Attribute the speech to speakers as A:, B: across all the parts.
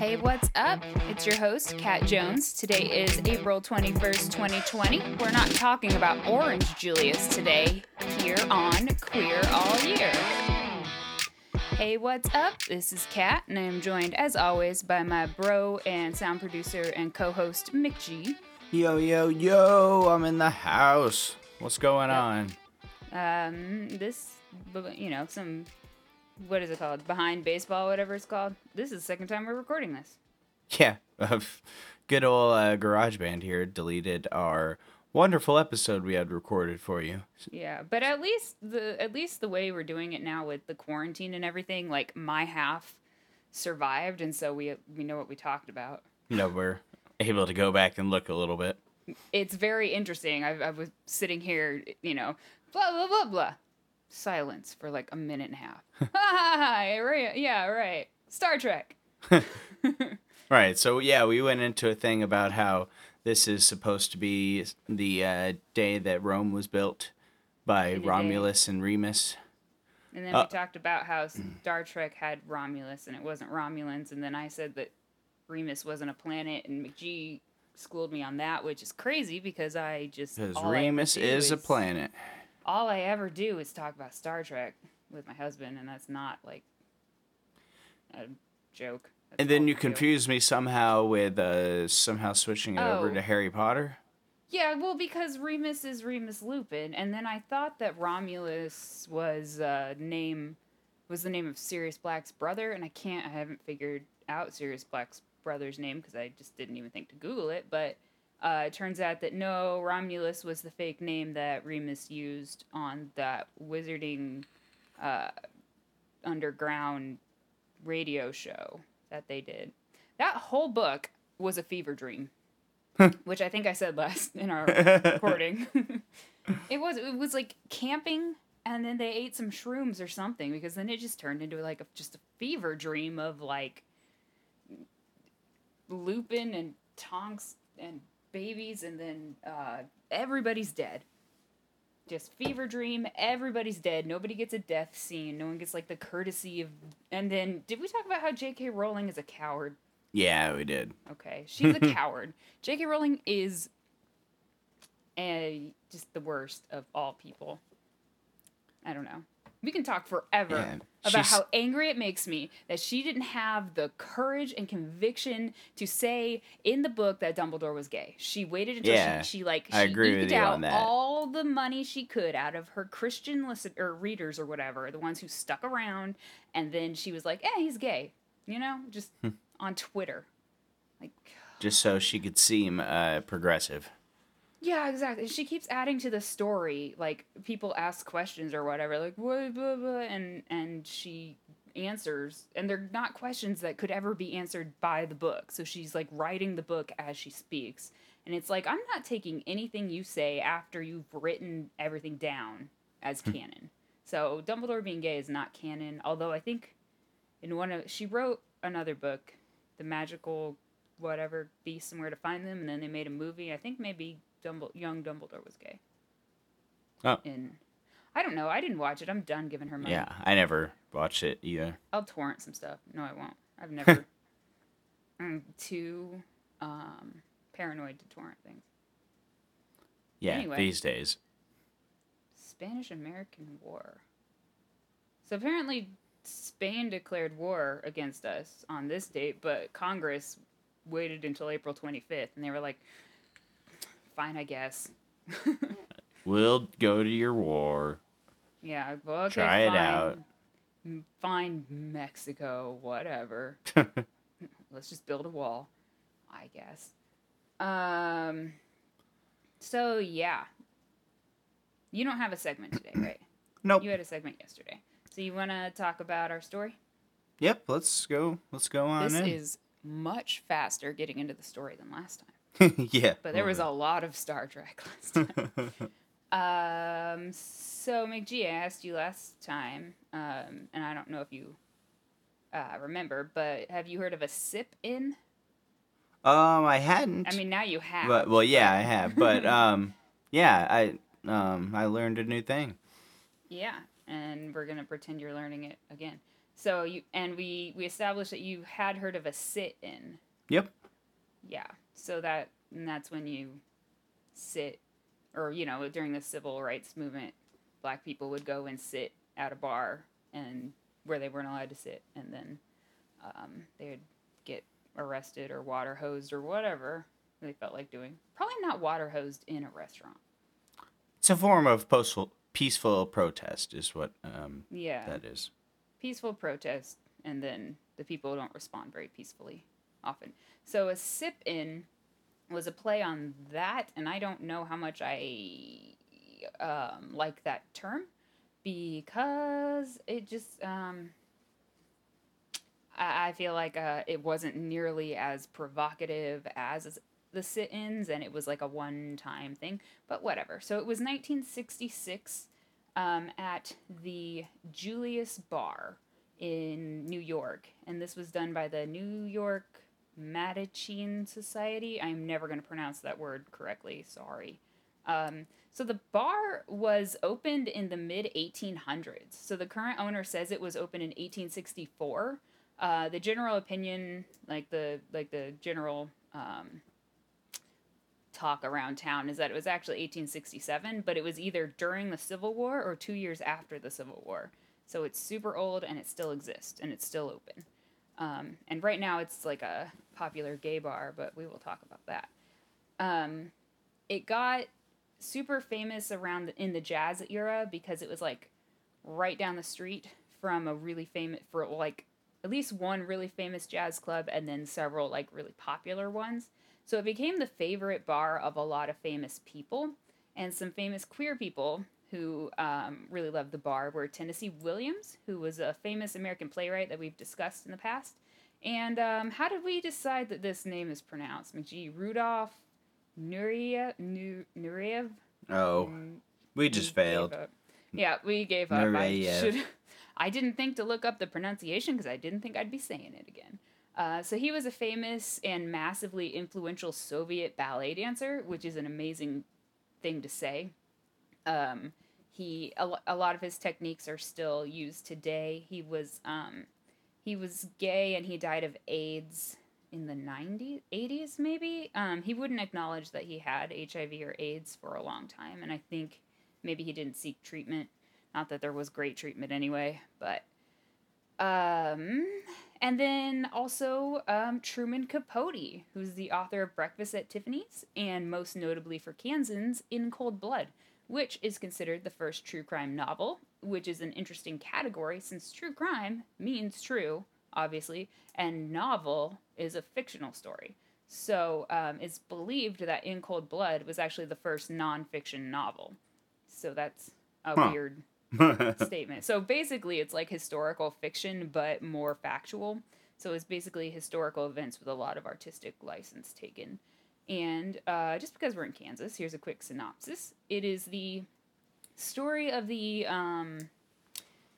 A: Hey, what's up? It's your host, Cat Jones. Today is April 21st, 2020. We're not talking about Orange Julius today here on Queer All Year. Hey, what's up? This is Cat, and I'm joined as always by my bro and sound producer and co host, McG.
B: Yo, yo, yo, I'm in the house. What's going on?
A: Um, this, you know, some, what is it called? Behind baseball, whatever it's called. This is the second time we're recording this.
B: Yeah, good old uh, GarageBand here deleted our wonderful episode we had recorded for you.
A: Yeah, but at least the at least the way we're doing it now with the quarantine and everything, like my half survived, and so we we know what we talked about.
B: You know, we're able to go back and look a little bit.
A: It's very interesting. I, I was sitting here, you know, blah blah blah blah, silence for like a minute and a half. Yeah, right. Star Trek.
B: Right. So yeah, we went into a thing about how this is supposed to be the uh, day that Rome was built by
A: Day-to-day.
B: Romulus and Remus.
A: And then
B: Uh,
A: we talked about how Star Trek had Romulus and it wasn't Romulans, and then I said that Remus wasn't a planet, and McG schooled me on that, which is crazy because I just
B: Because
A: all I ever
B: Remus
A: do
B: is a planet.
A: All I ever do is talk about Star Trek with my husband, and that's not like a joke. That's
B: And then you confuse me somehow with uh, somehow switching it over
A: Oh.
B: to Harry Potter.
A: Yeah, well, because Remus is Remus Lupin, and then I thought that Romulus was uh, name was the name of Sirius Black's brother, and I can't, I haven't figured out Sirius Black's brother's name because I just didn't even think to Google it. But uh, it turns out that no, Romulus was the fake name that Remus used on that wizarding uh, underground radio show that they did. That whole book was a fever dream which I think I said last in our recording. it was it was like camping and then they ate some shrooms or something because then it just turned into like a, just a fever dream of like Lupin and Tonks and babies and then uh, everybody's dead. Just fever dream, everybody's dead. Nobody gets a death scene. No one gets like the courtesy of and then did we talk about how J.K. Rowling is a coward?
B: Yeah, we did.
A: Okay, she's a coward. J.K. Rowling is a just the worst of all people. I don't know. We can talk forever
B: Yeah,
A: about
B: she's-
A: how angry it makes me that she didn't have the courage and conviction to say in the book that Dumbledore was gay. She waited until
B: Yeah,
A: she, she like she
B: I agree
A: eked out all the money she could out of her Christian listen or readers or whatever, the ones who stuck around, and then she was like, "Eh, he's gay," you know, just
B: Hmm.
A: on Twitter. Like,
B: Just so she could seem uh, progressive.
A: Yeah, exactly. She keeps adding to the story. Like people ask questions or whatever, like what, blah, blah, and and she answers, and they're not questions that could ever be answered by the book. So she's like writing the book as she speaks, and it's like I'm not taking anything you say after you've written everything down as hmm. canon. So Dumbledore being gay is not canon. Although I think in one of she wrote another book, the magical whatever beasts and where to find them, and then they made a movie. I think maybe Young Dumbledore was gay.
B: Oh.
A: And I don't know. I didn't watch it. I'm done giving her money.
B: Yeah, I never watched it either.
A: I'll torrent some stuff. No, I won't. I've never. I'm too um, paranoid to torrent things.
B: Yeah,
A: Anyway.
B: these days.
A: Spanish American War. So apparently, Spain declared war against us on this date, but Congress waited until April 25th, and they were like, "Fine, I guess."
B: We'll go to your war.
A: Yeah, well, okay,
B: Try it out.
A: Fine, Mexico, whatever. Let's just build a wall, I guess. Um. So yeah, you don't have a segment today, right?
B: Nope.
A: You had a segment yesterday. So you want to talk about our story?
B: Yep, let's go. Let's go on
A: This
B: in.
A: is much faster getting into the story than last time.
B: yeah.
A: But there was a lot of Star Trek last time. um, so McG, I asked you last time, um, and I don't know if you uh, remember, but have you heard of a sip in?
B: Um, I hadn't.
A: I mean, now you have.
B: but well, yeah, I have. But um, yeah, I um, I learned a new thing.
A: Yeah, and we're gonna pretend you're learning it again. So you and we we established that you had heard of a sit-in.
B: Yep.
A: Yeah. So that and that's when you sit or you know, during the civil rights movement, black people would go and sit at a bar and where they weren't allowed to sit and then um, they would get arrested or water hosed or whatever they felt like doing. Probably not water hosed in a restaurant.
B: It's a form of peaceful, peaceful protest, is what um,
A: Yeah.
B: that is.
A: peaceful protest and then the people don't respond very peacefully often. So a sip in was a play on that and I don't know how much I um, like that term because it just um, I, I feel like uh, it wasn't nearly as provocative as the sit-ins and it was like a one-time thing but whatever so it was 1966 um, at the Julius Bar in New York, and this was done by the New York Mattachine Society. I'm never going to pronounce that word correctly. Sorry. Um, so the bar was opened in the mid 1800s. So the current owner says it was opened in 1864. Uh, the general opinion, like the like the general um, talk around town is that it was actually 1867, but it was either during the Civil War or two years after the Civil War. So it's super old and it still exists and it's still open. Um, and right now it's like a popular gay bar, but we will talk about that. Um, it got super famous around the, in the jazz era because it was like right down the street from a really famous for like at least one really famous jazz club and then several like really popular ones. So it became the favorite bar of a lot of famous people, and some famous queer people who um, really loved the bar were Tennessee Williams, who was a famous American playwright that we've discussed in the past. And um, how did we decide that this name is pronounced? McG Rudolph Nureyev? Nu- Nureyev?
B: Oh, we just
A: We
B: failed.
A: Yeah, we gave up. I should. I didn't think to look up the pronunciation because I didn't think I'd be saying it again. Uh, so he was a famous and massively influential Soviet ballet dancer, which is an amazing thing to say. Um, he a, a lot of his techniques are still used today. He was um, he was gay and he died of AIDS in the 90s 80s maybe. Um, he wouldn't acknowledge that he had hiv or aids for a long time and i think maybe he didn't seek treatment. Not that there was great treatment anyway but um and then also um, truman capote who's the author of breakfast at tiffany's and most notably for kansans in cold blood which is considered the first true crime novel which is an interesting category since true crime means true obviously and novel is a fictional story so um, it's believed that in cold blood was actually the first nonfiction novel so that's a
B: Huh.
A: weird statement. So basically, it's like historical fiction, but more factual. So it's basically historical events with a lot of artistic license taken. And uh, just because we're in Kansas, here's a quick synopsis. It is the story of the um,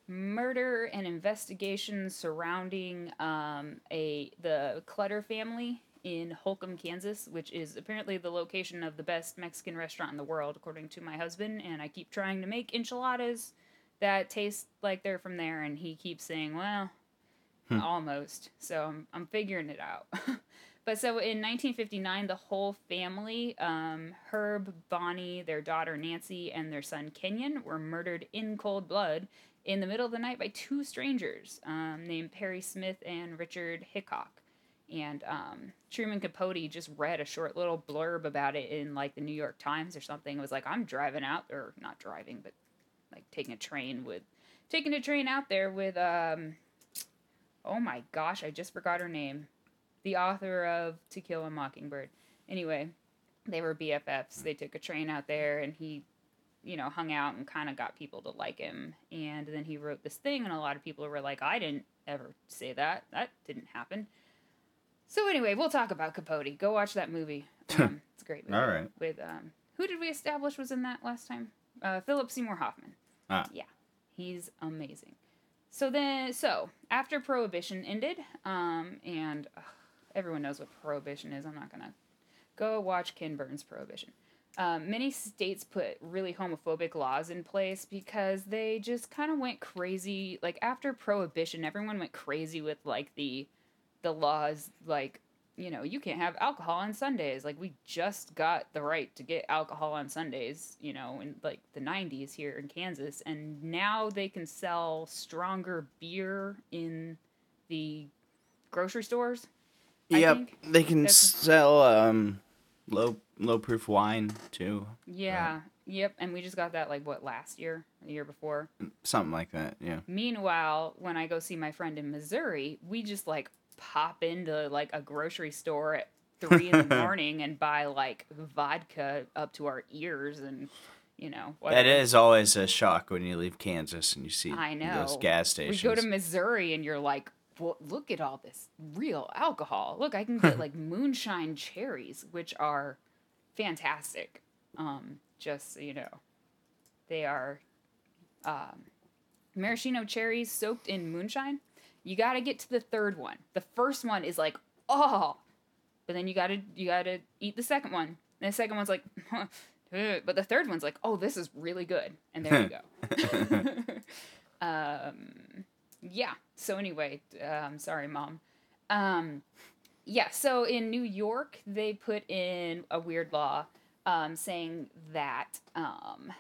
A: murder and investigation surrounding um, a the Clutter family in Holcomb, Kansas, which is apparently the location of the best Mexican restaurant in the world, according to my husband. And I keep trying to make enchiladas that taste like they're from there, and he keeps saying, "Well, almost." So I'm I'm figuring it out. but so in 1959, the whole family, um, Herb, Bonnie, their daughter Nancy, and their son Kenyon, were murdered in cold blood in the middle of the night by two strangers um, named Perry Smith and Richard Hickok. And um, Truman Capote just read a short little blurb about it in like the New York Times or something. It was like, I'm driving out, or not driving, but like taking a train with, taking a train out there with, um, oh my gosh, I just forgot her name. The author of To Kill a Mockingbird. Anyway, they were BFFs. They took a train out there and he, you know, hung out and kind of got people to like him. And then he wrote this thing, and a lot of people were like, I didn't ever say that. That didn't happen. So anyway, we'll talk about Capote. Go watch that movie. Um, it's a great movie.
B: All right.
A: With um, who did we establish was in that last time? Uh, Philip Seymour Hoffman.
B: Ah.
A: Yeah, he's amazing. So then, so after Prohibition ended, um, and ugh, everyone knows what Prohibition is. I'm not gonna go watch Ken Burns' Prohibition. um, many states put really homophobic laws in place because they just kind of went crazy. Like after prohibition, everyone went crazy with like the the laws like you know you can't have alcohol on sundays like we just got the right to get alcohol on sundays you know in like the 90s here in kansas and now they can sell stronger beer in the grocery stores
B: Yep, they can
A: that's-
B: sell um low low proof wine too,
A: yeah yep and we just got that like what last year the year before
B: something like that. Yeah.
A: Meanwhile, when I go see my friend in Missouri, we just like pop into like a grocery store at three in the morning and buy like vodka up to our ears and you know
B: That is always a shock when you leave Kansas and you see
A: I know.
B: those
A: know.
B: gas
A: We
B: stations.
A: go to Missouri and you're like, well, look at all this real alcohol. Look, I can get like moonshine cherries, which are fantastic. Um, just so you know, they are um, maraschino cherries soaked in moonshine. You got to get to the third one. The first one is like, oh, but then you got to you got to eat the second one. And the second one's like, huh, but the third one's like, oh, this is really good. And there you go. um, yeah. So anyway, um, sorry, mom. Um, yeah. So in New York, they put in a weird law um, saying that um,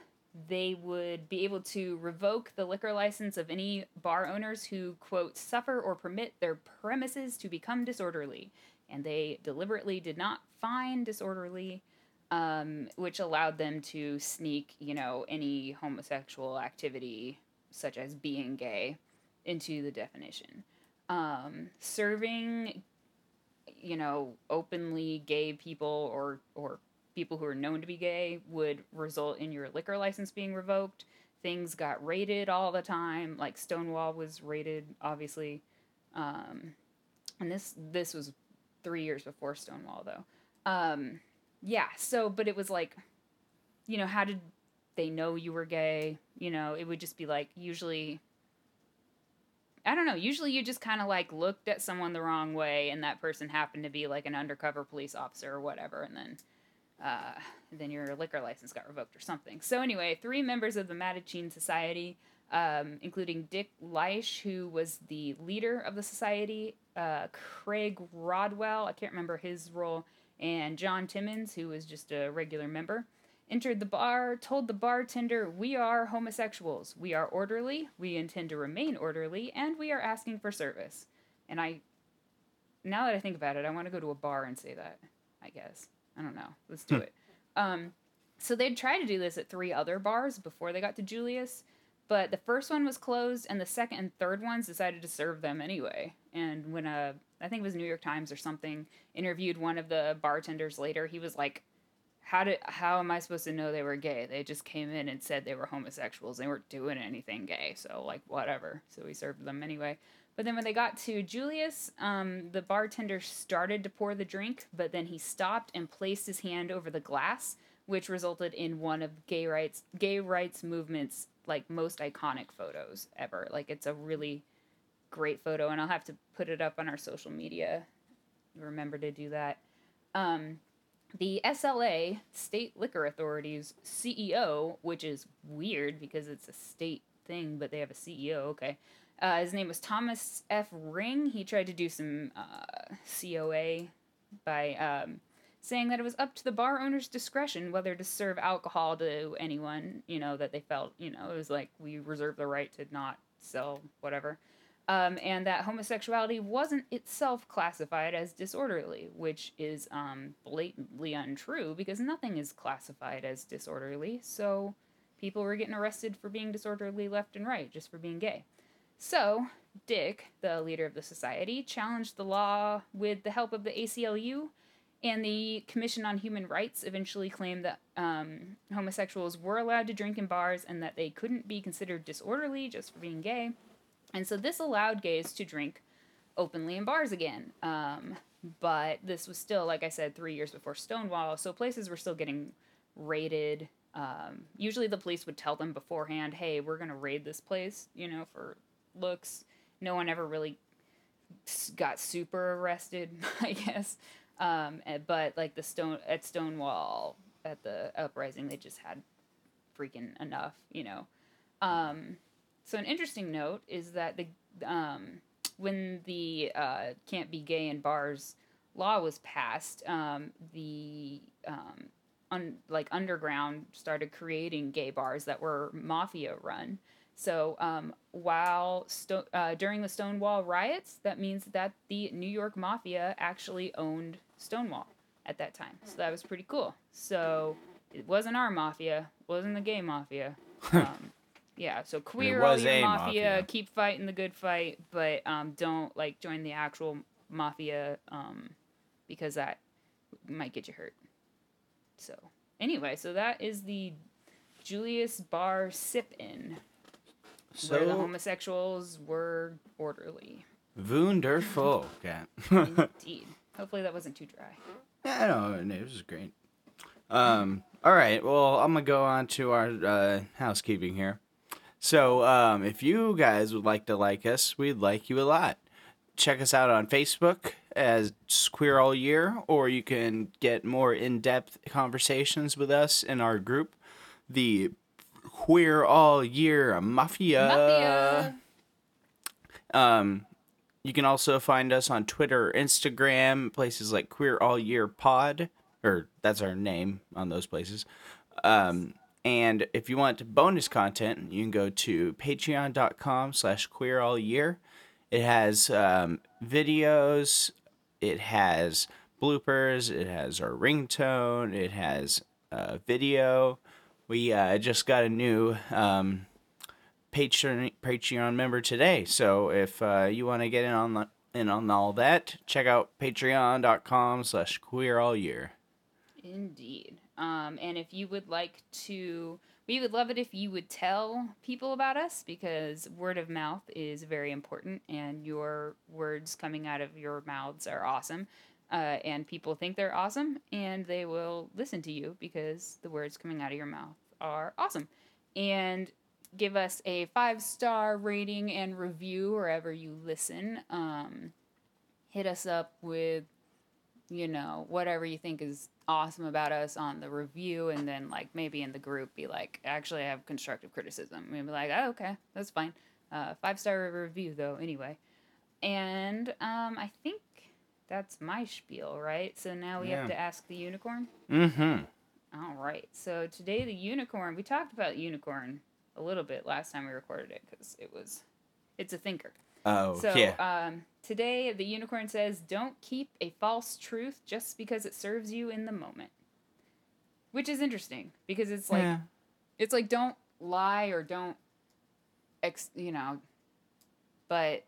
A: they would be able to revoke the liquor license of any bar owners who quote suffer or permit their premises to become disorderly, and they deliberately did not find disorderly. Um, which allowed them to sneak, you know, any homosexual activity, such as being gay, into the definition. Um, serving, you know, openly gay people or or people who are known to be gay would result in your liquor license being revoked. Things got raided all the time. Like Stonewall was raided, obviously, um, and this this was three years before Stonewall, though. Um, yeah. So, but it was like, you know, how did they know you were gay? You know, it would just be like usually I don't know. Usually you just kind of like looked at someone the wrong way and that person happened to be like an undercover police officer or whatever and then uh, then your liquor license got revoked or something. So anyway, three members of the Mattachine Society, um, including Dick Leitsch, who was the leader of the society, uh, Craig Rodwell, I can't remember his role, and John Timmons, who was just a regular member, entered the bar, told the bartender, We are homosexuals. We are orderly. We intend to remain orderly, and we are asking for service. And I, now that I think about it, I want to go to a bar and say that, I guess. I don't know. Let's do it. Um, so they'd try to do this at three other bars before they got to Julius, but the first one was closed, and the second and third ones decided to serve them anyway. And when a, I think it was New York Times or something, interviewed one of the bartenders later, he was like, how did how am I supposed to know they were gay? They just came in and said they were homosexuals. They weren't doing anything gay, so like whatever. So we served them anyway. But then when they got to Julius, um, the bartender started to pour the drink, but then he stopped and placed his hand over the glass, which resulted in one of gay rights gay rights movement's like most iconic photos ever. Like it's a really great photo, and I'll have to put it up on our social media. Remember to do that. Um, the SLA, State Liquor Authority's CEO, which is weird because it's a state thing, but they have a CEO. Okay. Uh, his name was Thomas F. Ring. He tried to do some uh, COA by um, saying that it was up to the bar owner's discretion whether to serve alcohol to anyone, you know, that they felt, you know, it was like we reserve the right to not sell whatever. Um, and that homosexuality wasn't itself classified as disorderly, which is um, blatantly untrue because nothing is classified as disorderly. So people were getting arrested for being disorderly left and right just for being gay. So Dick, the leader of the society, challenged the law with the help of the ACLU, and the Commission on Human Rights eventually claimed that um, homosexuals were allowed to drink in bars and that they couldn't be considered disorderly just for being gay. And so this allowed gays to drink openly in bars again. Um, but this was still, like I said, three years before Stonewall, so places were still getting raided. Um, usually the police would tell them beforehand, hey, we're going to raid this place, you know, for looks. No one ever really got super arrested, I guess. Um, eh, but like the stone at Stonewall, at the uprising. They just had freaking enough, you know. Um, so an interesting note is that the um, when the uh, can't be gay in bars law was passed, um, the um, un- like underground started creating gay bars that were mafia run. So um, while sto- uh, during the Stonewall riots, that means that the New York Mafia actually owned Stonewall at that time. So that was pretty cool. So it wasn't our mafia, wasn't the gay mafia. Um, yeah, so queer all
B: year
A: mafia,
B: mafia.
A: keep fighting the good fight, but um, don't like join the actual mafia um, because that might get you hurt. So anyway, so that is the Julius Bar sip in where the homosexuals were orderly.
B: wonderful, cat.
A: Indeed. Hopefully that wasn't too dry.
B: Yeah, no, it was great. Um, all right, well, I'm gonna go on to our uh, housekeeping here. So, um, if you guys would like to like us, we'd like you a lot. Check us out on Facebook as Queer All Year, or you can get more in-depth conversations with us in our group, the Queer All Year Mafia.
A: Mafia.
B: Um, you can also find us on Twitter, Instagram, places like Queer All Year Pod, or that's our name on those places. Um, and if you want bonus content, you can go to patreon.com slash queer all year. It has um, videos, it has bloopers, it has our ringtone, it has uh, video. We uh, just got a new um, Patreon Patreon member today. So if uh, you want to get in on the, in on all that, check out patreon.com slash queer all year.
A: Indeed. Um, and if you would like to, we would love it if you would tell people about us because word of mouth is very important and your words coming out of your mouths are awesome. Uh, and people think they're awesome and they will listen to you because the words coming out of your mouth are awesome. And give us a five star rating and review wherever you listen. Um, hit us up with you know, whatever you think is awesome about us on the review, and then like maybe in the group be like, actually, I have constructive criticism. And be like, oh, okay, that's fine. Uh, five star review though, anyway. And um, I think that's my spiel, right? So now we have to ask the unicorn.
B: Mm-hmm.
A: All right. So today the unicorn. We talked about unicorn a little bit last time we recorded it because it was, it's a thinker.
B: Oh,
A: So
B: yeah.
A: um, today the unicorn says, "Don't keep a false truth just because it serves you in the moment," which is interesting because it's like
B: yeah.
A: it's like don't lie or don't, ex, you know, but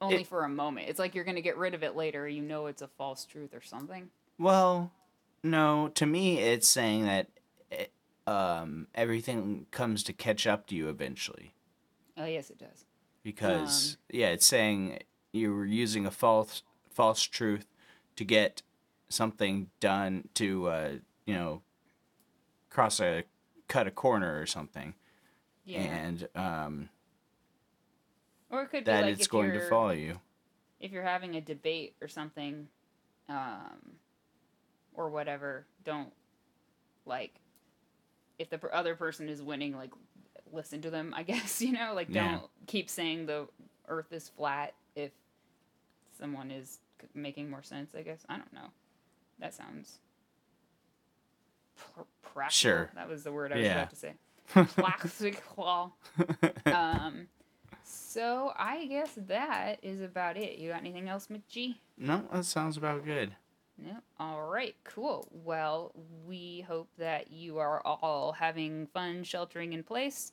A: only
B: It-
A: for a moment. It's like you're gonna get rid of it later. You know it's a false truth or something.
B: Well, no, to me, it's saying that it, um, everything comes to catch up to you eventually.
A: Oh yes, it does.
B: Because, yeah, it's saying you were using a false false truth to get something done to, uh, you know, cross a, cut a corner or something.
A: Yeah.
B: And um,
A: or it could
B: that
A: be like
B: it's going to follow you.
A: if you're having a debate or something, um, or whatever, don't like if the other person is winning, like listen to them. I guess you know, like don't keep saying the Earth is flat someone is c- making more sense. I guess I don't know. That sounds pr- practical.
B: Sure.
A: That was the word I was
B: Yeah.
A: about to say. Practical. um. So I guess that is about it. You got anything else, McG?
B: no, that sounds about good.
A: No. All right. Cool. Well, we hope that you are all having fun sheltering in place.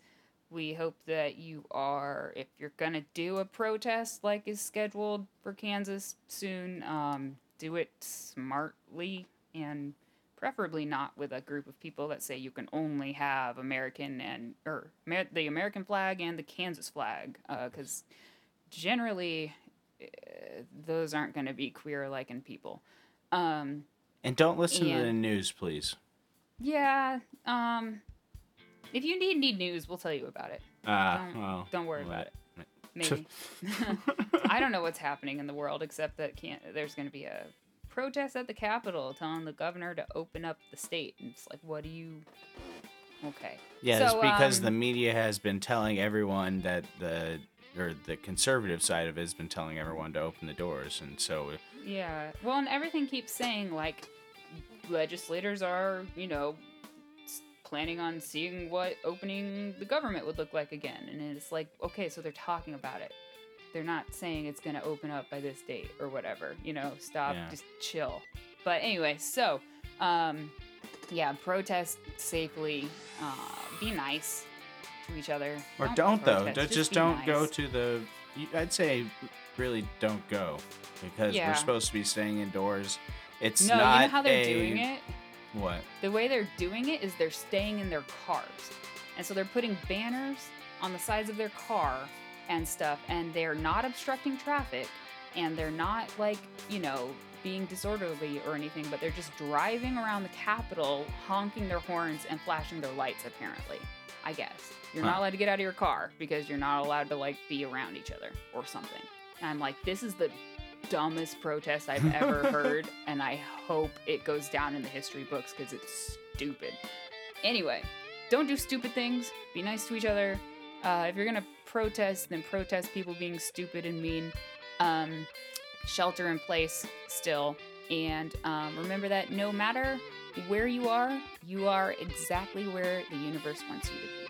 A: We hope that you are, if you're gonna do a protest like is scheduled for Kansas soon, um, do it smartly and preferably not with a group of people that say you can only have American and or Amer- the American flag and the Kansas flag, because generally uh, those aren't going to be queer liking people. Um,
B: And don't listen to the news, please.
A: yeah. Um, if you need need news, we'll tell you about it.
B: Ah,
A: Don't-
B: well.
A: Don't worry about it. Maybe. I don't know what's happening in the world except that can't. There's going to be a protest at the Capitol telling the governor to open up the state. And it's like, what do you. Okay.
B: Yeah,
A: So,
B: it's because
A: um,
B: the media has been telling everyone that the or the conservative side of it has been telling everyone to open the doors, and so
A: Yeah. Well, and everything keeps saying like legislators are, you know, planning on seeing what opening the government would look like again. And it's like, okay, so they're talking about it. They're not saying it's going to open up by this date or whatever. You know, stop,
B: Yeah.
A: just chill. But anyway, so um yeah, protest safely. Uh, be nice to each other.
B: or
A: Don't
B: don't, though.
A: protest, just
B: Just, don't go to the. I'd say really don't go because
A: Yeah.
B: we're supposed to be staying indoors. It's
A: No,
B: not
A: you know how they're
B: a,
A: doing it?
B: What?
A: the way they're doing it is they're staying in their cars. And so they're putting banners on the sides of their car and stuff, and they're not obstructing traffic, and they're not like, you know, being disorderly or anything, but they're just driving around the Capitol, honking their horns and flashing their lights, apparently. I guess. You're not allowed to get out of your car because you're not allowed to, like, be around each other or something. And I'm like, this is the dumbest protest I've ever heard, and I hope it goes down in the history books because it's stupid. Anyway, don't do stupid things. Be nice to each other. Uh, if you're gonna protest, then protest people being stupid and mean. Um, shelter in place still, and um, remember that no matter where you are, you are exactly where the universe wants you to be.